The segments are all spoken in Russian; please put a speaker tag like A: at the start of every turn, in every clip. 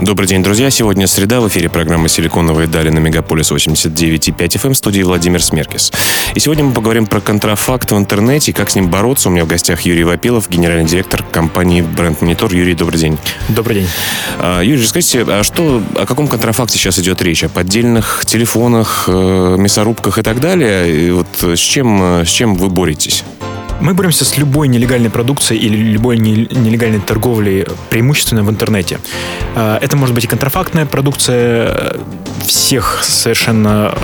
A: Добрый день, друзья. Сегодня среда. В эфире программы «Силиконовые дали» на Мегаполис 89,5 FM в студии Владимир Смеркис. И сегодня мы поговорим про контрафакт в интернете и как с ним бороться. У меня в гостях Юрий Вопилов, генеральный директор компании BrandMonitor. Юрий, добрый день.
B: Добрый день.
A: А, Юрий, расскажите, а что, о каком контрафакте сейчас идет речь? О поддельных телефонах, э, мясорубках и так далее? И вот с чем, с чем вы боретесь?
B: Мы боремся с любой нелегальной продукцией или любой нелегальной торговлей преимущественно в интернете. А, это может быть и контрафактная продукция э, всех совершенно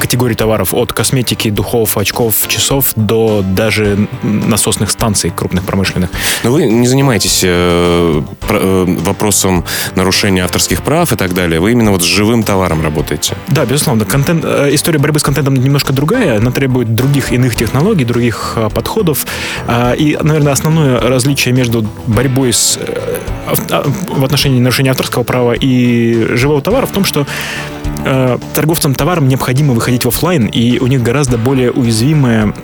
B: категорий товаров от косметики, духов, очков, часов до даже насосных станций крупных промышленных.
A: Но вы не занимаетесь э, э, вопросом нарушения авторских прав и так далее. Вы именно вот с живым товаром работаете.
B: Да, безусловно. Контент, э, история борьбы с контентом немножко другая. Она требует других иных технологий, других э, подходов. Э, и, наверное, основное различие между борьбой с, э, а, в отношении нарушения авторского права и живого товара в том, что торговцам товаром необходимо выходить в офлайн, и у них гораздо более уязвимая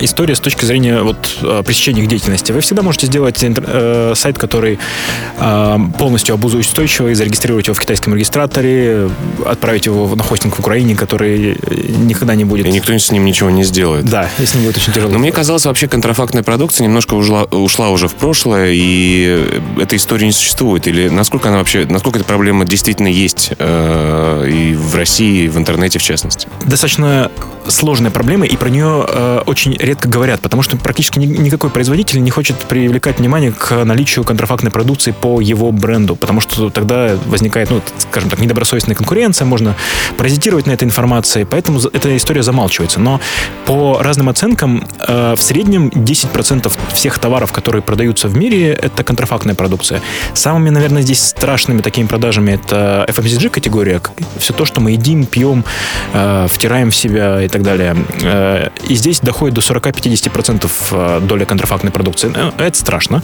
B: история с точки зрения вот, а, пресечения их деятельности. Вы всегда можете сделать э, сайт, который э, полностью обузоустойчивый, зарегистрировать его в китайском регистраторе, отправить его на хостинг в Украине, который никогда не будет...
A: И никто с ним ничего не сделает.
B: Да, и с ним будет очень тяжело.
A: Но мне казалось, вообще контрафактная продукция немножко ушла, ушла уже в прошлое, и эта история не существует. Или насколько она вообще, насколько эта проблема действительно есть э, и в России, и в интернете в частности?
B: Достаточно сложная проблема, и про нее э, очень редко говорят, потому что практически ни, никакой производитель не хочет привлекать внимание к наличию контрафактной продукции по его бренду, потому что тогда возникает, ну, скажем так, недобросовестная конкуренция, можно паразитировать на этой информации, поэтому эта история замалчивается. Но по разным оценкам, э, в среднем 10% всех товаров, которые продаются в мире, это контрафактная продукция. Самыми, наверное, здесь страшными такими продажами это FMCG категория, все то, что мы едим, пьем, э, втираем в себя и так далее. Э, и здесь доходит до 40-50% э, доля контрафактной продукции. Э, это страшно.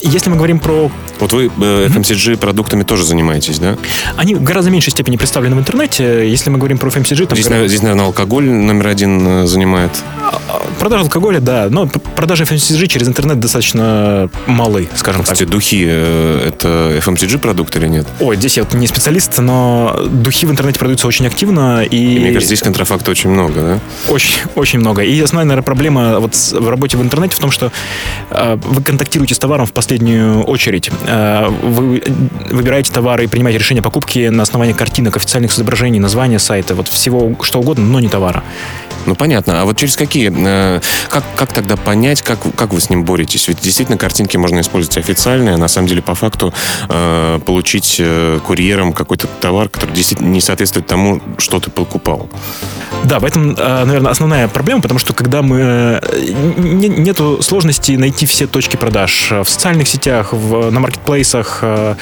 B: Если мы говорим про...
A: Вот вы FMCG продуктами тоже занимаетесь, да?
B: Они в гораздо меньшей степени представлены в интернете. Если мы говорим про FMCG...
A: Там здесь, гораздо... здесь, наверное, алкоголь номер один занимает.
B: А, продажа алкоголя, да. Но продажи FMCG через интернет достаточно малы, скажем
A: Кстати,
B: так.
A: духи — это FMCG продукт или нет?
B: Ой, здесь я не специалист, но духи в интернете продаются очень активно. И,
A: и мне кажется, здесь контрафакта очень много, да?
B: Очень, очень много. И основная, наверное, проблема вот в работе в интернете в том, что э, вы контактируете с товаром в последнюю очередь. Э, вы выбираете товары и принимаете решение о покупке на основании картинок, официальных изображений, названия сайта, вот всего что угодно, но не товара.
A: Ну, понятно. А вот через какие... Э, как, как тогда понять, как, как вы с ним боретесь? Ведь действительно картинки можно использовать официальные, а на самом деле по факту э, получить э, курьером какой-то товар, который действительно не соответствует тому, что ты покупал.
B: Да, в этом, э, наверное, основная проблема, потому что когда мы... Э, нету сложности найти все точки продаж в социальных сетях, в, на маркетплейсах, э,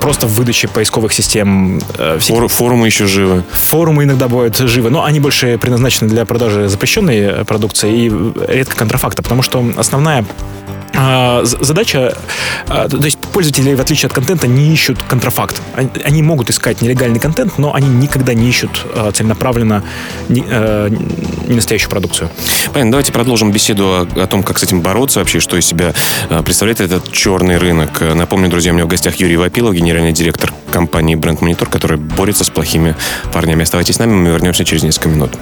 B: просто в выдаче поисковых систем.
A: Фор, форумы еще живы.
B: Форумы иногда бывают живы, но они больше предназначены для продажи запрещенной продукции и редко контрафакта, потому что основная задача, а, то есть пользователи, в отличие от контента, не ищут контрафакт. Они могут искать нелегальный контент, но они никогда не ищут а, целенаправленно не настоящую продукцию.
A: Понятно, давайте продолжим беседу о, том, как с этим бороться вообще, что из себя представляет этот черный рынок. Напомню, друзья, у меня в гостях Юрий Вапилов, генеральный директор компании Бренд Монитор, который борется с плохими парнями. Оставайтесь с нами, мы вернемся через несколько минут.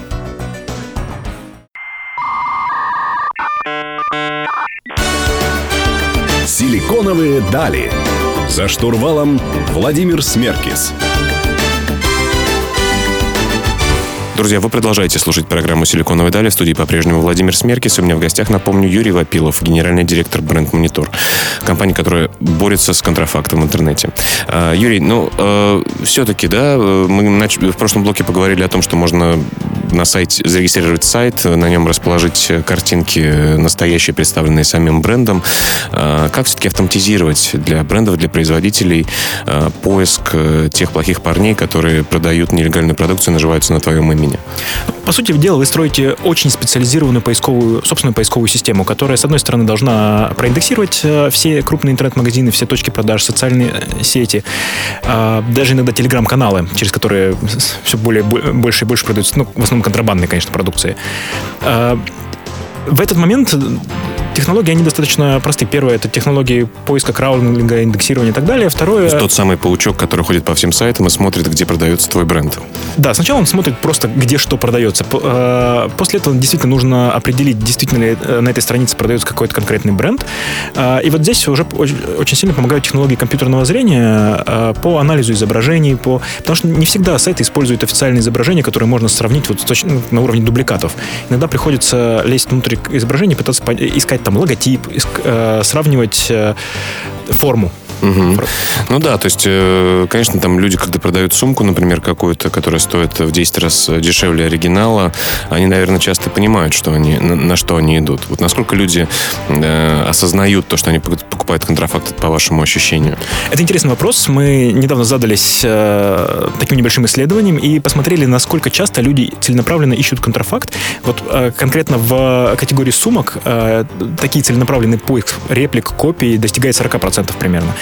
C: «Силиконовые дали». За штурвалом Владимир Смеркис.
A: Друзья, вы продолжаете слушать программу «Силиконовые дали». В студии по-прежнему Владимир Смеркис. У меня в гостях, напомню, Юрий Вапилов, генеральный директор бренд Монитор. Компания, которая борется с контрафактом в интернете. А, Юрий, ну, э, все-таки, да, мы в прошлом блоке поговорили о том, что можно на сайте зарегистрировать сайт, на нем расположить картинки настоящие, представленные самим брендом. Как все-таки автоматизировать для брендов, для производителей поиск тех плохих парней, которые продают нелегальную продукцию, наживаются на твоем имени?
B: По сути дела, вы строите очень специализированную поисковую, собственную поисковую систему, которая, с одной стороны, должна проиндексировать э, все крупные интернет-магазины, все точки продаж, социальные э, сети, а, даже иногда телеграм-каналы, через которые все более, больше и больше продаются, ну, в основном контрабандной, конечно, продукции. А, в этот момент Технологии, они достаточно просты. Первое, это технологии поиска краудинга, индексирования и так далее. Второе...
A: То тот самый паучок, который ходит по всем сайтам и смотрит, где продается твой бренд.
B: Да, сначала он смотрит просто, где что продается. Э, после этого действительно нужно определить, действительно ли э, на этой странице продается какой-то конкретный бренд. Э, и вот здесь уже очень сильно помогают технологии компьютерного зрения по анализу изображений, по... потому что не всегда сайты используют официальные изображения, которые можно сравнить вот ну, на уровне дубликатов. Иногда приходится лезть внутрь изображения, пытаться искать там логотип, э, сравнивать э, форму
A: Угу. Ну да, то есть, э, конечно, там люди, когда продают сумку, например, какую-то, которая стоит в 10 раз дешевле оригинала, они, наверное, часто понимают, что они, на, на что они идут. Вот насколько люди э, осознают то, что они покупают контрафакт, по вашему ощущению?
B: Это интересный вопрос. Мы недавно задались э, таким небольшим исследованием и посмотрели, насколько часто люди целенаправленно ищут контрафакт. Вот э, конкретно в категории сумок э, такие целенаправленные поиск реплик, копий достигает 40% примерно.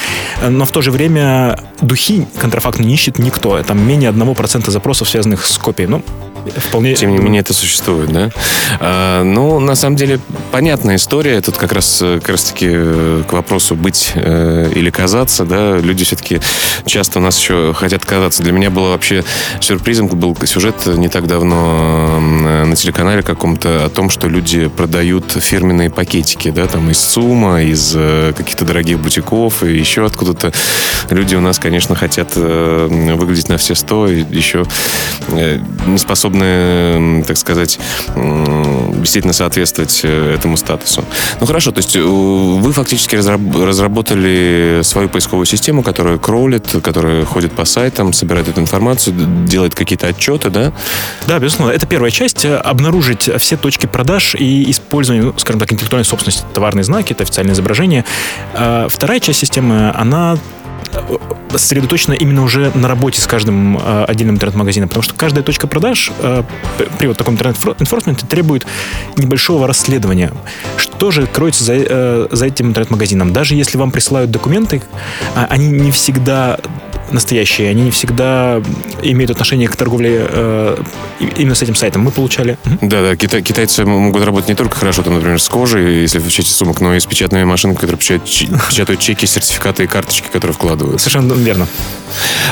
B: Но в то же время духи контрафактно не ищет никто. Там менее 1% запросов, связанных с копией. Ну,
A: вполне... Тем не менее, это существует, да? А, ну, на самом деле, понятная история. Тут как раз, как раз таки э, к вопросу быть э, или казаться, да, люди все-таки часто у нас еще хотят казаться. Для меня было вообще сюрпризом, был сюжет не так давно на телеканале каком-то о том, что люди продают фирменные пакетики, да, там из СУМа, из э, каких-то дорогих бутиков и еще откуда-то. Люди у нас, конечно, хотят э, выглядеть на все сто, и еще э, не способны способны, так сказать, действительно соответствовать э, этому статусу. Ну хорошо, то есть э, вы фактически разработали свою поисковую систему, которая кролит, которая ходит по сайтам, собирает эту информацию, делает какие-то отчеты, да?
B: Да, безусловно. Это первая часть. Э, обнаружить все точки продаж и использование, ну, скажем так, интеллектуальной собственности, товарные знаки, это официальное изображение. Вторая часть системы, она сосредоточена именно уже на работе с каждым э, отдельным интернет-магазином, потому что каждая точка продаж э, при вот таком интернет-энфорсменте требует небольшого расследования. Что же кроется за, э, за этим интернет-магазином? Даже если вам присылают документы, э, они не всегда настоящие, они не всегда имеют отношение к торговле э, именно с этим сайтом. Мы получали...
A: Да, да, китай, китайцы могут работать не только хорошо, там, например, с кожей, если в части сумок, но и с печатными машинками, которые печатают, печатают чеки, сертификаты и карточки, которые вкладывают.
B: Совершенно верно.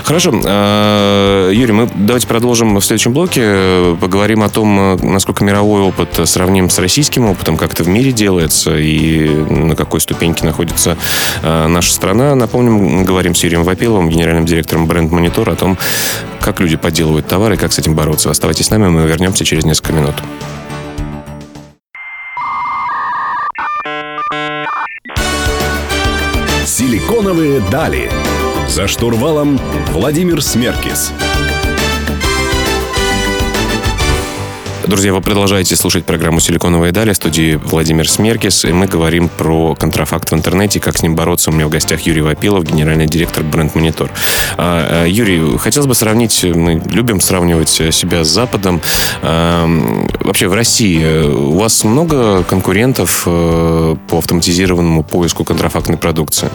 A: Хорошо. А, Юрий, мы давайте продолжим в следующем блоке. Поговорим о том, насколько мировой опыт сравним с российским опытом, как это в мире делается и на какой ступеньке находится а, наша страна. Напомним, говорим с Юрием Вапиловым, генеральным директором бренд Монитор, о том, как люди подделывают товары и как с этим бороться. Оставайтесь с нами, мы вернемся через несколько минут.
C: Силиконовые дали. За штурвалом Владимир Смеркис.
A: Друзья, вы продолжаете слушать программу «Силиконовые дали» в студии Владимир Смеркис, и мы говорим про контрафакт в интернете, как с ним бороться. У меня в гостях Юрий Вапилов, генеральный директор бренд Монитор. А, а, Юрий, хотелось бы сравнить, мы любим сравнивать себя с Западом. А, вообще в России у вас много конкурентов э, по автоматизированному поиску контрафактной продукции?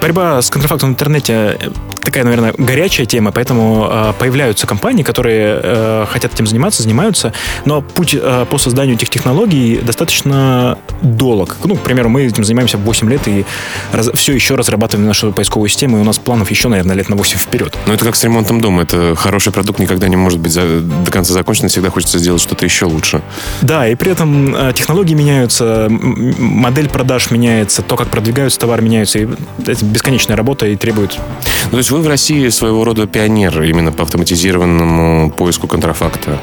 B: борьба с контрафактом в интернете э, такая, наверное, горячая тема, поэтому э, появляются компании, которые э, хотят этим заниматься, занимаются, но путь э, по созданию этих технологий достаточно долг. Ну, к примеру, мы этим занимаемся 8 лет и раз, все еще разрабатываем нашу поисковую систему, и у нас планов еще, наверное, лет на 8 вперед.
A: Но это как с ремонтом дома. Это хороший продукт никогда не может быть за, до конца закончен, всегда хочется сделать что-то еще лучше.
B: Да, и при этом э, технологии меняются, модель продаж меняется, то, как продвигаются товары меняются, и это бесконечная работа и требует...
A: Ну, то есть вы в России своего рода пионер именно по автоматизированному поиску контрафакта?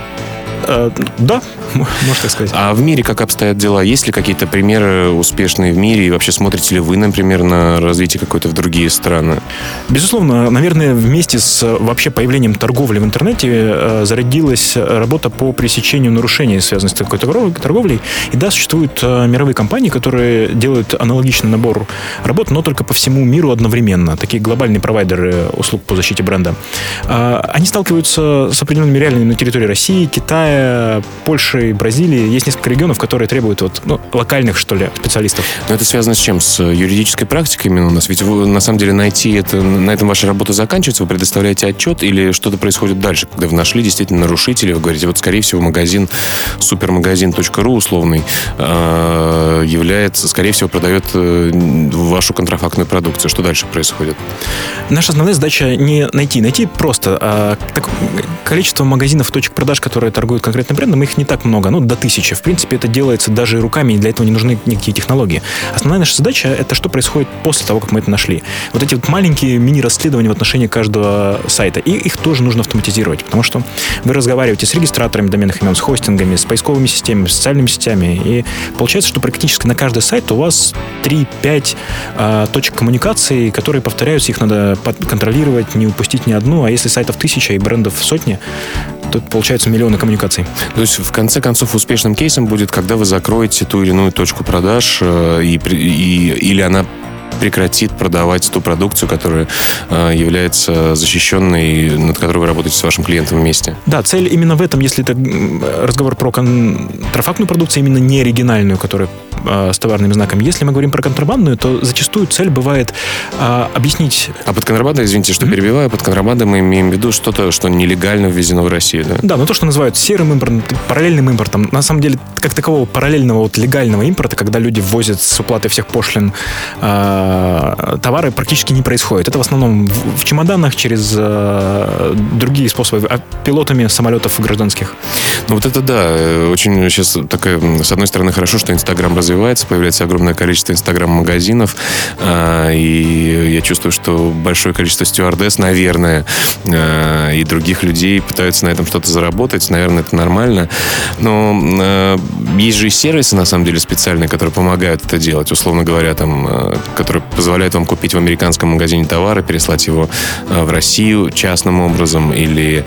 B: Э, да, можно так сказать.
A: А в мире как обстоят дела? Есть ли какие-то примеры успешные в мире? И вообще смотрите ли вы, например, на развитие какое-то в другие страны?
B: Безусловно, наверное, вместе с вообще появлением торговли в интернете э, зародилась работа по пресечению нарушений, связанных с такой торговлей. И да, существуют э, мировые компании, которые делают аналогичный набор работ, но только по всему миру одновременно. Такие глобальные провайдеры услуг по защите бренда. А, они сталкиваются с определенными реальными на территории России, Китая, Польши, Бразилии. Есть несколько регионов, которые требуют вот, ну, локальных, что ли, специалистов.
A: Но это связано с чем? С юридической практикой именно у нас? Ведь вы, на самом деле найти это, на этом ваша работа заканчивается, вы предоставляете отчет или что-то происходит дальше, когда вы нашли действительно нарушителей, вы говорите, вот скорее всего магазин супермагазин.ру условный э, является, скорее всего, продает э, вашу контрафактную продукцию. Что дальше происходит?
B: Наша основная задача не найти. Найти просто. А, так, количество магазинов, точек продаж, которые торгуют конкретным брендом, их не так много, ну, до тысячи. В принципе, это делается даже руками, и для этого не нужны никакие технологии. Основная наша задача — это что происходит после того, как мы это нашли. Вот эти вот маленькие мини-расследования в отношении каждого сайта. И их тоже нужно автоматизировать, потому что вы разговариваете с регистраторами доменных имен, с хостингами, с поисковыми системами, с социальными сетями, и получается, что практически на каждый сайт у вас 3-5 э, точек коммуникации, которые повторяются, их надо контролировать, не упустить ни одну, а если сайтов тысяча и брендов сотни, тут получается миллионы коммуникаций.
A: То есть, в конце концов, успешным кейсом будет, когда вы закроете ту или иную точку продаж, э, и, и, или она прекратит продавать ту продукцию, которая э, является защищенной, над которой вы работаете с вашим клиентом вместе.
B: Да, цель именно в этом, если это разговор про контрафактную продукцию, именно не оригинальную, которая э, с товарными знаками. Если мы говорим про контрабандную, то зачастую цель бывает э, объяснить...
A: А под контрабандой, извините, что mm-hmm. перебиваю, под контрабандой мы имеем в виду что-то, что нелегально ввезено в Россию, да?
B: Да, но то, что называют серым импортом, параллельным импортом. На самом деле, как такового параллельного вот легального импорта, когда люди ввозят с уплатой всех пошлин э, товары, практически не происходит. Это в основном в, в чемоданах через э, другие способы, а пилотами самолетов гражданских.
A: Ну вот это да, э, очень сейчас такая, с одной стороны, хорошо, что Инстаграм развивается, появляется огромное количество инстаграм-магазинов, а, и я чувствую, что большое количество стюардесс, наверное, а, и других людей пытаются на этом что-то заработать, наверное, это нормально, но а, есть же и сервисы, на самом деле, специальные, которые помогают это делать, условно говоря, там, которые позволяют вам купить в американском магазине товары, переслать его в Россию частным образом, или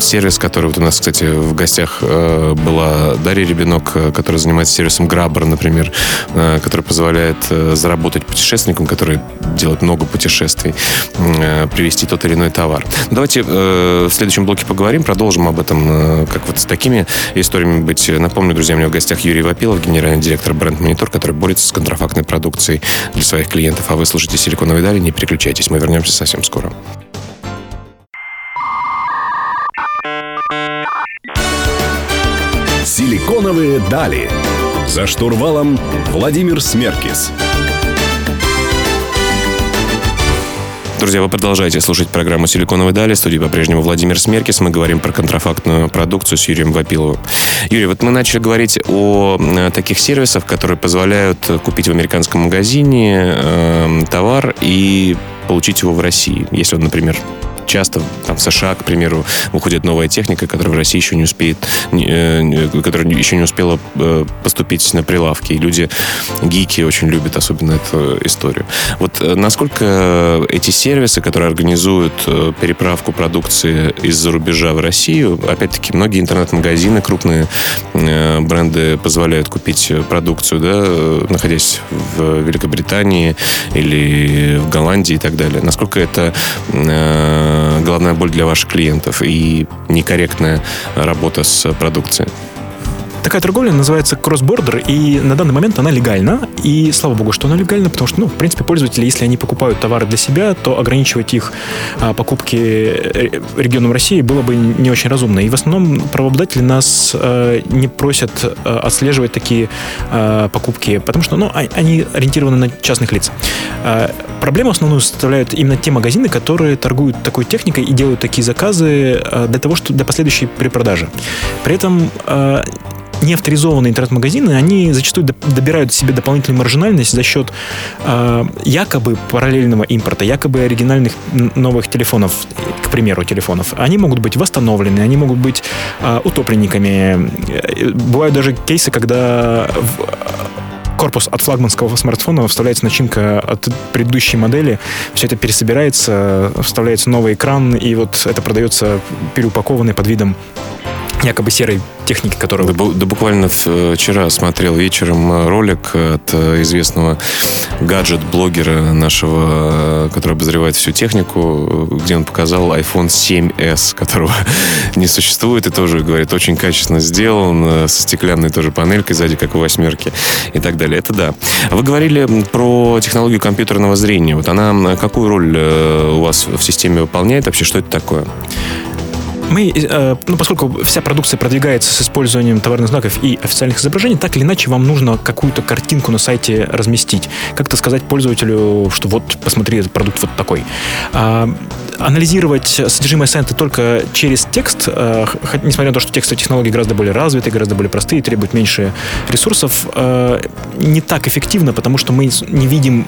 A: сервис, который вот у нас, кстати, в гостях была Дарья Ребенок, которая занимается сервисом Граб Хабр, например, э, который позволяет э, заработать путешественникам, которые делают много путешествий, э, привезти тот или иной товар. Давайте в следующем блоке поговорим, продолжим об этом, как вот с такими историями быть. Напомню, друзья, у меня в гостях Юрий Вапилов, генеральный директор бренд Монитор, который борется с контрафактной продукцией для своих клиентов. А вы слушаете «Силиконовые дали», не переключайтесь, мы вернемся совсем скоро.
C: «Силиконовые дали». За штурвалом Владимир Смеркис.
A: Друзья, вы продолжаете слушать программу «Силиконовые дали». В студии по-прежнему Владимир Смеркис. Мы говорим про контрафактную продукцию с Юрием Вапиловым. Юрий, вот мы начали говорить о э, таких сервисах, которые позволяют купить в американском магазине э, товар и получить его в России. Если он, например, часто там, в США, к примеру, выходит новая техника, которая в России еще не успеет, э, которая еще не успела э, поступить на прилавки. И люди, гики, очень любят особенно эту историю. Вот э, насколько эти сервисы, которые организуют переправку продукции из-за рубежа в Россию, опять-таки, многие интернет-магазины, крупные бренды позволяют купить продукцию, да, находясь в Великобритании или в Голландии и так далее. Насколько это Э, головная боль для ваших клиентов и некорректная работа с продукцией?
B: Такая торговля называется cross-border, и на данный момент она легальна. И слава богу, что она легальна, потому что, ну, в принципе, пользователи, если они покупают товары для себя, то ограничивать их а, покупки э, регионам России было бы не очень разумно. И в основном правообладатели нас а, не просят а, отслеживать такие а, покупки, потому что, ну, они ориентированы на частных лиц. А, проблему основную составляют именно те магазины, которые торгуют такой техникой и делают такие заказы а, для того, что для последующей перепродажи. При этом а, неавторизованные интернет-магазины, они зачастую добирают себе дополнительную маржинальность за счет э, якобы параллельного импорта, якобы оригинальных новых телефонов, к примеру, телефонов. Они могут быть восстановлены, они могут быть э, утопленниками. Э, бывают даже кейсы, когда корпус от флагманского смартфона вставляется начинка от предыдущей модели, все это пересобирается, вставляется новый экран, и вот это продается переупакованный под видом якобы серой техники, которую...
A: Да, да буквально вчера смотрел вечером э, ролик от э, известного гаджет-блогера нашего, э, который обозревает всю технику, где он показал iPhone 7s, которого не существует, и тоже, говорит, очень качественно сделан, со стеклянной тоже панелькой сзади, как у восьмерки, и так далее. Это да. Вы говорили про технологию компьютерного зрения. Вот она какую роль у вас в системе выполняет? Вообще, что это такое?
B: Мы, э, ну, поскольку вся продукция продвигается с использованием товарных знаков и официальных изображений, так или иначе вам нужно какую-то картинку на сайте разместить. Как-то сказать пользователю, что вот, посмотри, этот продукт вот такой. А, анализировать содержимое сайта только через текст, э, несмотря на то, что текстовые технологии гораздо более развитые, гораздо более простые, требуют меньше ресурсов, э, не так эффективно, потому что мы не видим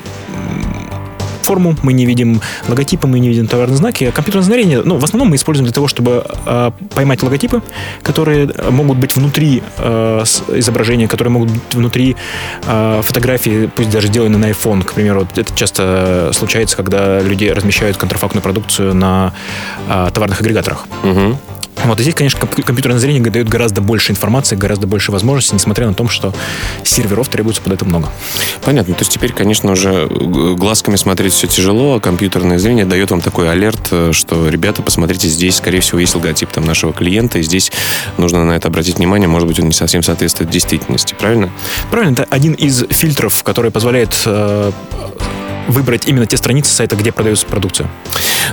B: форму, мы не видим логотипы, мы не видим товарные знаки. Компьютерное зрение, ну, в основном мы используем для того, чтобы э, поймать логотипы, которые могут быть внутри э, изображения, которые могут быть внутри э, фотографии, пусть даже сделаны на iPhone, к примеру. Это часто случается, когда люди размещают контрафактную продукцию на э, товарных агрегаторах. Угу. Вот, и здесь, конечно, компьютерное зрение дает гораздо больше информации, гораздо больше возможностей, несмотря на то, что серверов требуется под это много.
A: Понятно. То есть теперь, конечно, уже глазками смотреть все тяжело, а компьютерное зрение дает вам такой алерт, э, что, ребята, посмотрите, здесь, скорее всего, есть логотип там, нашего клиента, и здесь нужно на это обратить внимание, может быть, он не совсем соответствует действительности, правильно?
B: Правильно. Это один из фильтров, который позволяет э, выбрать именно те страницы сайта, где продается продукция.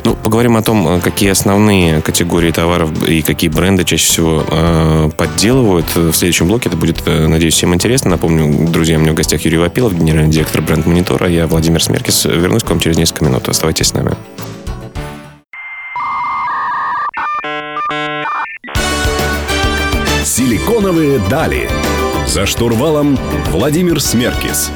A: Ну, поговорим о том, э, какие основные категории товаров и какие бренды чаще всего э, подделывают. В следующем блоке это будет, э, надеюсь, всем интересно. Напомню, друзья, у меня в гостях Юрий Вапилов, генеральный директор бренд-монитора. Я Владимир Смеркис. Вернусь к вам через несколько минут. Оставайтесь с нами.
C: Силиконовые дали. За штурвалом Владимир Смеркис.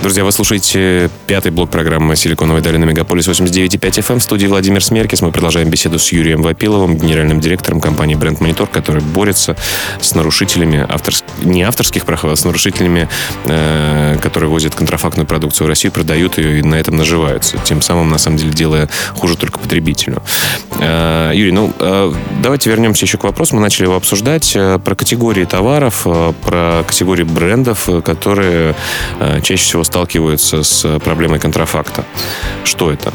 A: Друзья, вы слушаете пятый блок программы «Силиконовая долина Мегаполис 89.5 FM» в студии Владимир Смеркис. Мы продолжаем беседу с Юрием Вапиловым, генеральным директором компании Бренд Монитор, который борется с нарушителями авторских, не авторских прав, а с нарушителями, э, которые возят контрафактную продукцию в Россию, продают ее и на этом наживаются. Тем самым, на самом деле, делая хуже только потребителю. Э, Юрий, ну, э, давайте вернемся еще к вопросу. Мы начали его обсуждать э, про категории товаров, э, про категории брендов, э, которые э, чаще всего сталкиваются с проблемой контрафакта. Что это?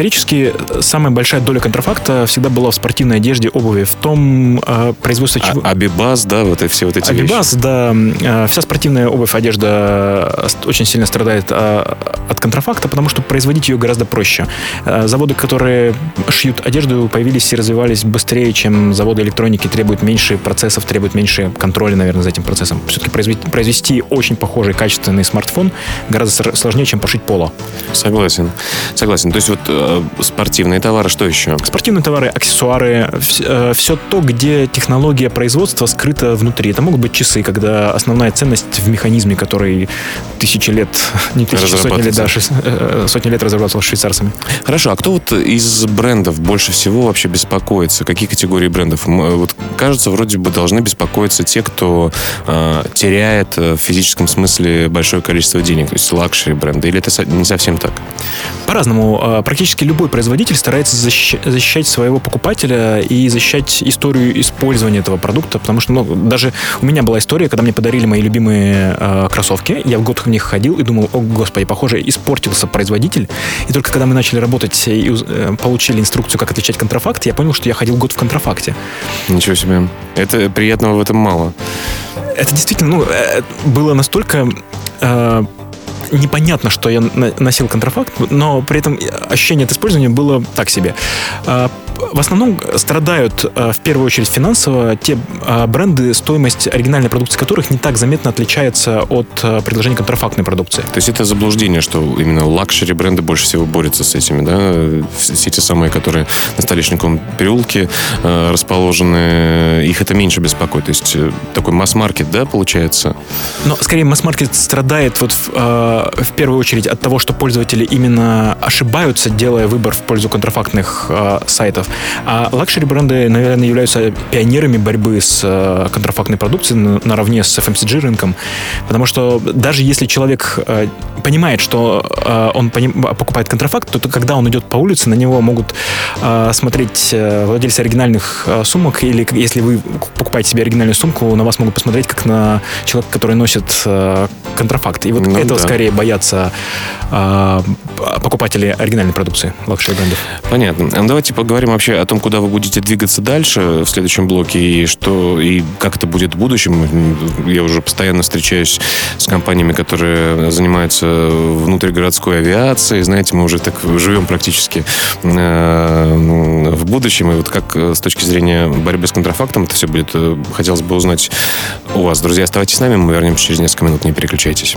B: Исторически самая большая доля контрафакта всегда была в спортивной одежде, обуви, в том э, производстве
A: чего... А, Абибас, да, вот и все вот эти
B: Абибас, вещи. да. Э, вся спортивная обувь, одежда очень сильно страдает э, от контрафакта, потому что производить ее гораздо проще. Э, заводы, которые шьют одежду, появились и развивались быстрее, чем заводы электроники, требуют меньше процессов, требуют меньше контроля, наверное, за этим процессом. Все-таки произвести, произвести очень похожий, качественный смартфон гораздо сложнее, чем пошить поло.
A: Согласен. Согласен. То есть вот Э, спортивные товары, что еще?
B: Спортивные товары, аксессуары, все э, то, где технология производства скрыта внутри. Это могут быть часы, когда основная ценность в механизме, который тысячи лет, не тысячи, сотни лет, да, э, сотни лет разрабатывал швейцарцами.
A: Хорошо, а кто вот из брендов больше всего вообще беспокоится? Какие категории брендов? Вот кажется, вроде бы должны беспокоиться те, кто э, теряет в физическом смысле большое количество денег, то есть luxury бренды, или это не совсем так?
B: По-разному практически любой производитель старается защищать, защищать своего покупателя и защищать историю использования этого продукта, потому что ну, даже у меня была история, когда мне подарили мои любимые э, кроссовки, я в год в них ходил и думал, о господи, похоже, испортился производитель, и только когда мы начали работать и э, получили инструкцию, как отличать контрафакт, я понял, что я ходил год в контрафакте.
A: Ничего себе. Это приятного в этом мало.
B: Это действительно, ну, э, было настолько э, непонятно, что я носил контрафакт, но при этом ощущение от использования было так себе. В основном страдают в первую очередь финансово те бренды, стоимость оригинальной продукции которых не так заметно отличается от предложения контрафактной продукции.
A: То есть это заблуждение, что именно luxury бренды больше всего борются с этими, да? Все те самые, которые на Столешниковом переулке расположены, их это меньше беспокоит. То есть такой масс-маркет, да, получается?
B: Но скорее масс-маркет страдает вот в, в первую очередь от того, что пользователи именно ошибаются, делая выбор в пользу контрафактных э, сайтов. А luxury бренды, наверное, являются пионерами борьбы с э, контрафактной продукцией на, наравне с FMCG рынком. Потому что даже если человек э, понимает, что э, он поним, покупает контрафакт, то, когда он идет по улице, на него могут смотреть владельцы оригинальных сумок, или если вы покупаете себе оригинальную сумку, на вас могут посмотреть как на человека, который носит контрафакт. И вот ну, этого да. скорее боятся покупатели оригинальной продукции luxury брендов.
A: Понятно. Давайте поговорим вообще о том, куда вы будете двигаться дальше в следующем блоке и что и как это будет в будущем. Я уже постоянно встречаюсь с компаниями, которые занимаются внутригородской авиацией. Знаете, мы уже так живем практически э, в будущем. И вот как э, с точки зрения борьбы с контрафактом это все будет, э, хотелось бы узнать у вас. Друзья, оставайтесь с нами, мы вернемся через несколько минут, не переключайтесь.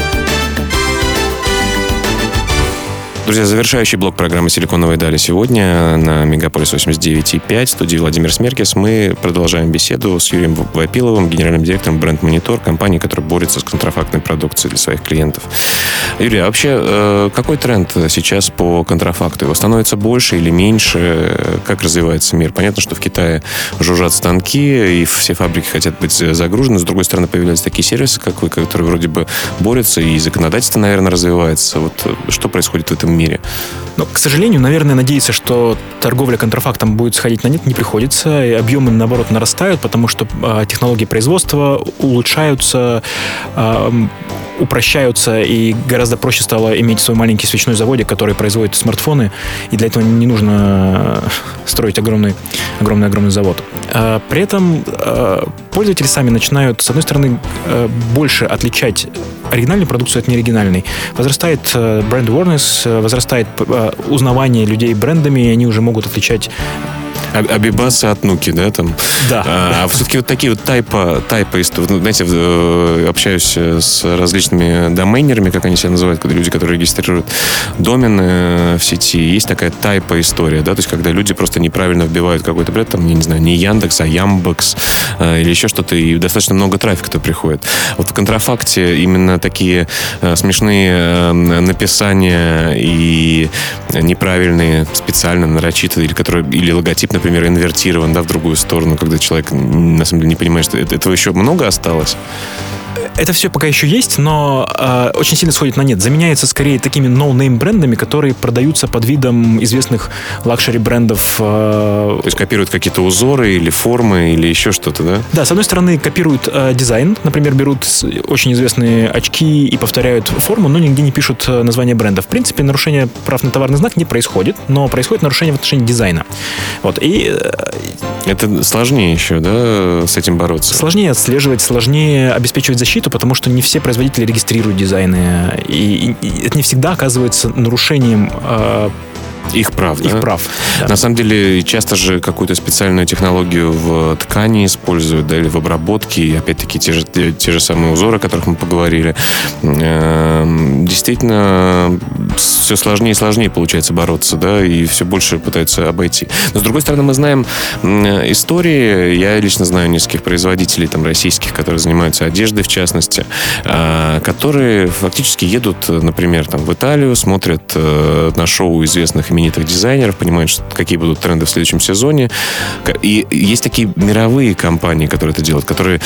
A: Друзья, завершающий блок программы «Силиконовые дали» сегодня на Мегаполис 89.5, студии Владимир Смеркис. Мы продолжаем беседу с Юрием Вапиловым, генеральным директором бренд Монитор, компании, которая борется с контрафактной продукцией для своих клиентов. Юрий, а вообще э, какой тренд сейчас по контрафакту? Его становится больше или меньше? Как развивается мир? Понятно, что в Китае жужжат станки, и все фабрики хотят быть загружены. С другой стороны, появляются такие сервисы, как вы, которые вроде бы борются, и законодательство, наверное, развивается. Вот э, что происходит в этом мире? мире.
B: Но, к сожалению, наверное, надеяться, что торговля контрафактом будет сходить на нет, не приходится. И объемы, наоборот, нарастают, потому что э, технологии производства улучшаются, э, упрощаются, и гораздо проще стало иметь свой маленький свечной заводик, который производит смартфоны, и для этого не нужно строить огромный, огромный, огромный завод. А, при этом а, пользователи сами начинают, с одной стороны, а, больше отличать оригинальную продукцию от неоригинальной. Возрастает бренд awareness, возрастает узнавание людей брендами, и они уже могут отличать
A: Абибасы от Нуки, да, там?
B: Да.
A: А, а все-таки вот такие вот тайпа, тайпа, ну, знаете, э, общаюсь с различными доменерами, как они себя называют, люди, которые регистрируют домены в сети, есть такая тайпа история, да, то есть когда люди просто неправильно вбивают какой-то бред, там, я не знаю, не Яндекс, а Ямбекс э, или еще что-то, и достаточно много трафика-то приходит. Вот в контрафакте именно такие э, смешные написания и неправильные, специально нарочито, или, которые, или логотип, например, инвертирован, да, в другую сторону, когда человек на самом деле не понимает, что этого еще много осталось
B: это все пока еще есть, но э, очень сильно сходит на нет. Заменяется скорее такими no-name брендами, которые продаются под видом известных luxury брендов.
A: Э, То есть копируют какие-то узоры или формы или еще что-то, да?
B: Да, с одной стороны копируют э, дизайн, например, берут очень известные очки и повторяют форму, но нигде не пишут название бренда. В принципе, нарушение прав на товарный знак не происходит, но происходит нарушение в отношении дизайна. Вот, и... Э,
A: это сложнее еще, да, с этим бороться?
B: Сложнее отслеживать, сложнее обеспечивать защиту, потому что не все производители регистрируют дизайны, и, и это не всегда оказывается нарушением э,
A: их прав,
B: Их
A: да?
B: прав.
A: Да. На самом деле, часто же какую-то специальную технологию в ткани используют, да, или в обработке, и опять-таки те же, те же самые узоры, о которых мы поговорили. Эм, действительно, все сложнее и сложнее получается бороться, да, и все больше пытаются обойти. Но, с другой стороны, мы знаем истории, я лично знаю нескольких производителей там российских, которые занимаются одеждой, в частности, а, которые фактически едут, например, там в Италию, смотрят э, на шоу известных именитых дизайнеров, понимают, что, какие будут тренды в следующем сезоне. И есть такие мировые компании, которые это делают, которые...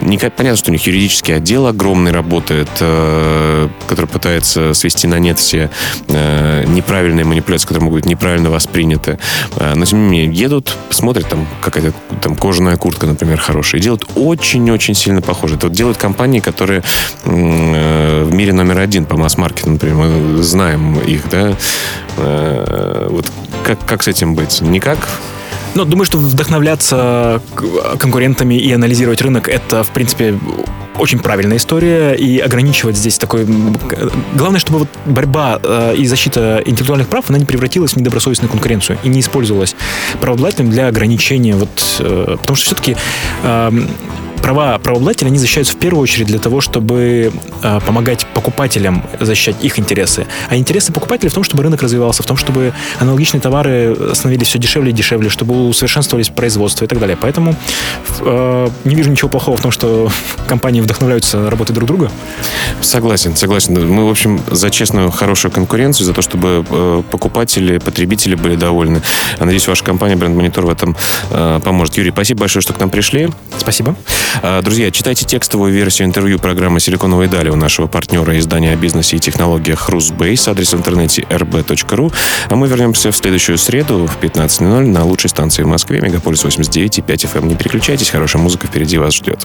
A: Не, понятно, что у них юридический отдел огромный работает, э, который пытается свести на нет все э, неправильные манипуляции, которые могут быть неправильно восприняты. Э, но, тем не менее, едут, смотрят, там какая-то там кожаная куртка, например, хорошая, и делают очень-очень сильно похоже. Это вот делают компании, которые э, в мире номер один по масс-маркету, например, мы знаем их, да, вот как, как с этим быть? Никак?
B: Ну, думаю, что вдохновляться конкурентами и анализировать рынок это, в принципе, очень правильная история, и ограничивать здесь такой... Главное, чтобы вот борьба э, и защита интеллектуальных прав, она не превратилась в недобросовестную конкуренцию и не использовалась правообладателем для ограничения вот... Э, потому что все-таки э, эм, права правообладателя, они защищаются в первую очередь для того, чтобы э, помогать покупателям защищать их интересы. А интересы покупателей в том, чтобы рынок развивался, в том, чтобы аналогичные товары становились все дешевле и дешевле, чтобы усовершенствовались производство и так далее. Поэтому э, не вижу ничего плохого в том, что компании вдохновляются работой друг друга.
A: Согласен, согласен. Мы, в общем, за честную, хорошую конкуренцию, за то, чтобы э, покупатели, потребители были довольны. Надеюсь, ваша компания Бренд Монитор в этом э, поможет. Юрий, спасибо большое, что к нам пришли.
B: Спасибо.
A: А, друзья, читайте текстовую версию интервью программы «Силиконовые дали» у нашего партнера издания о бизнесе и технологиях Русбейс, адрес в интернете rb.ru. А мы вернемся в следующую среду в 15.00 на лучшей станции в Москве, Мегаполис 89 и 5 FM. Не переключайтесь, хорошая музыка впереди вас ждет.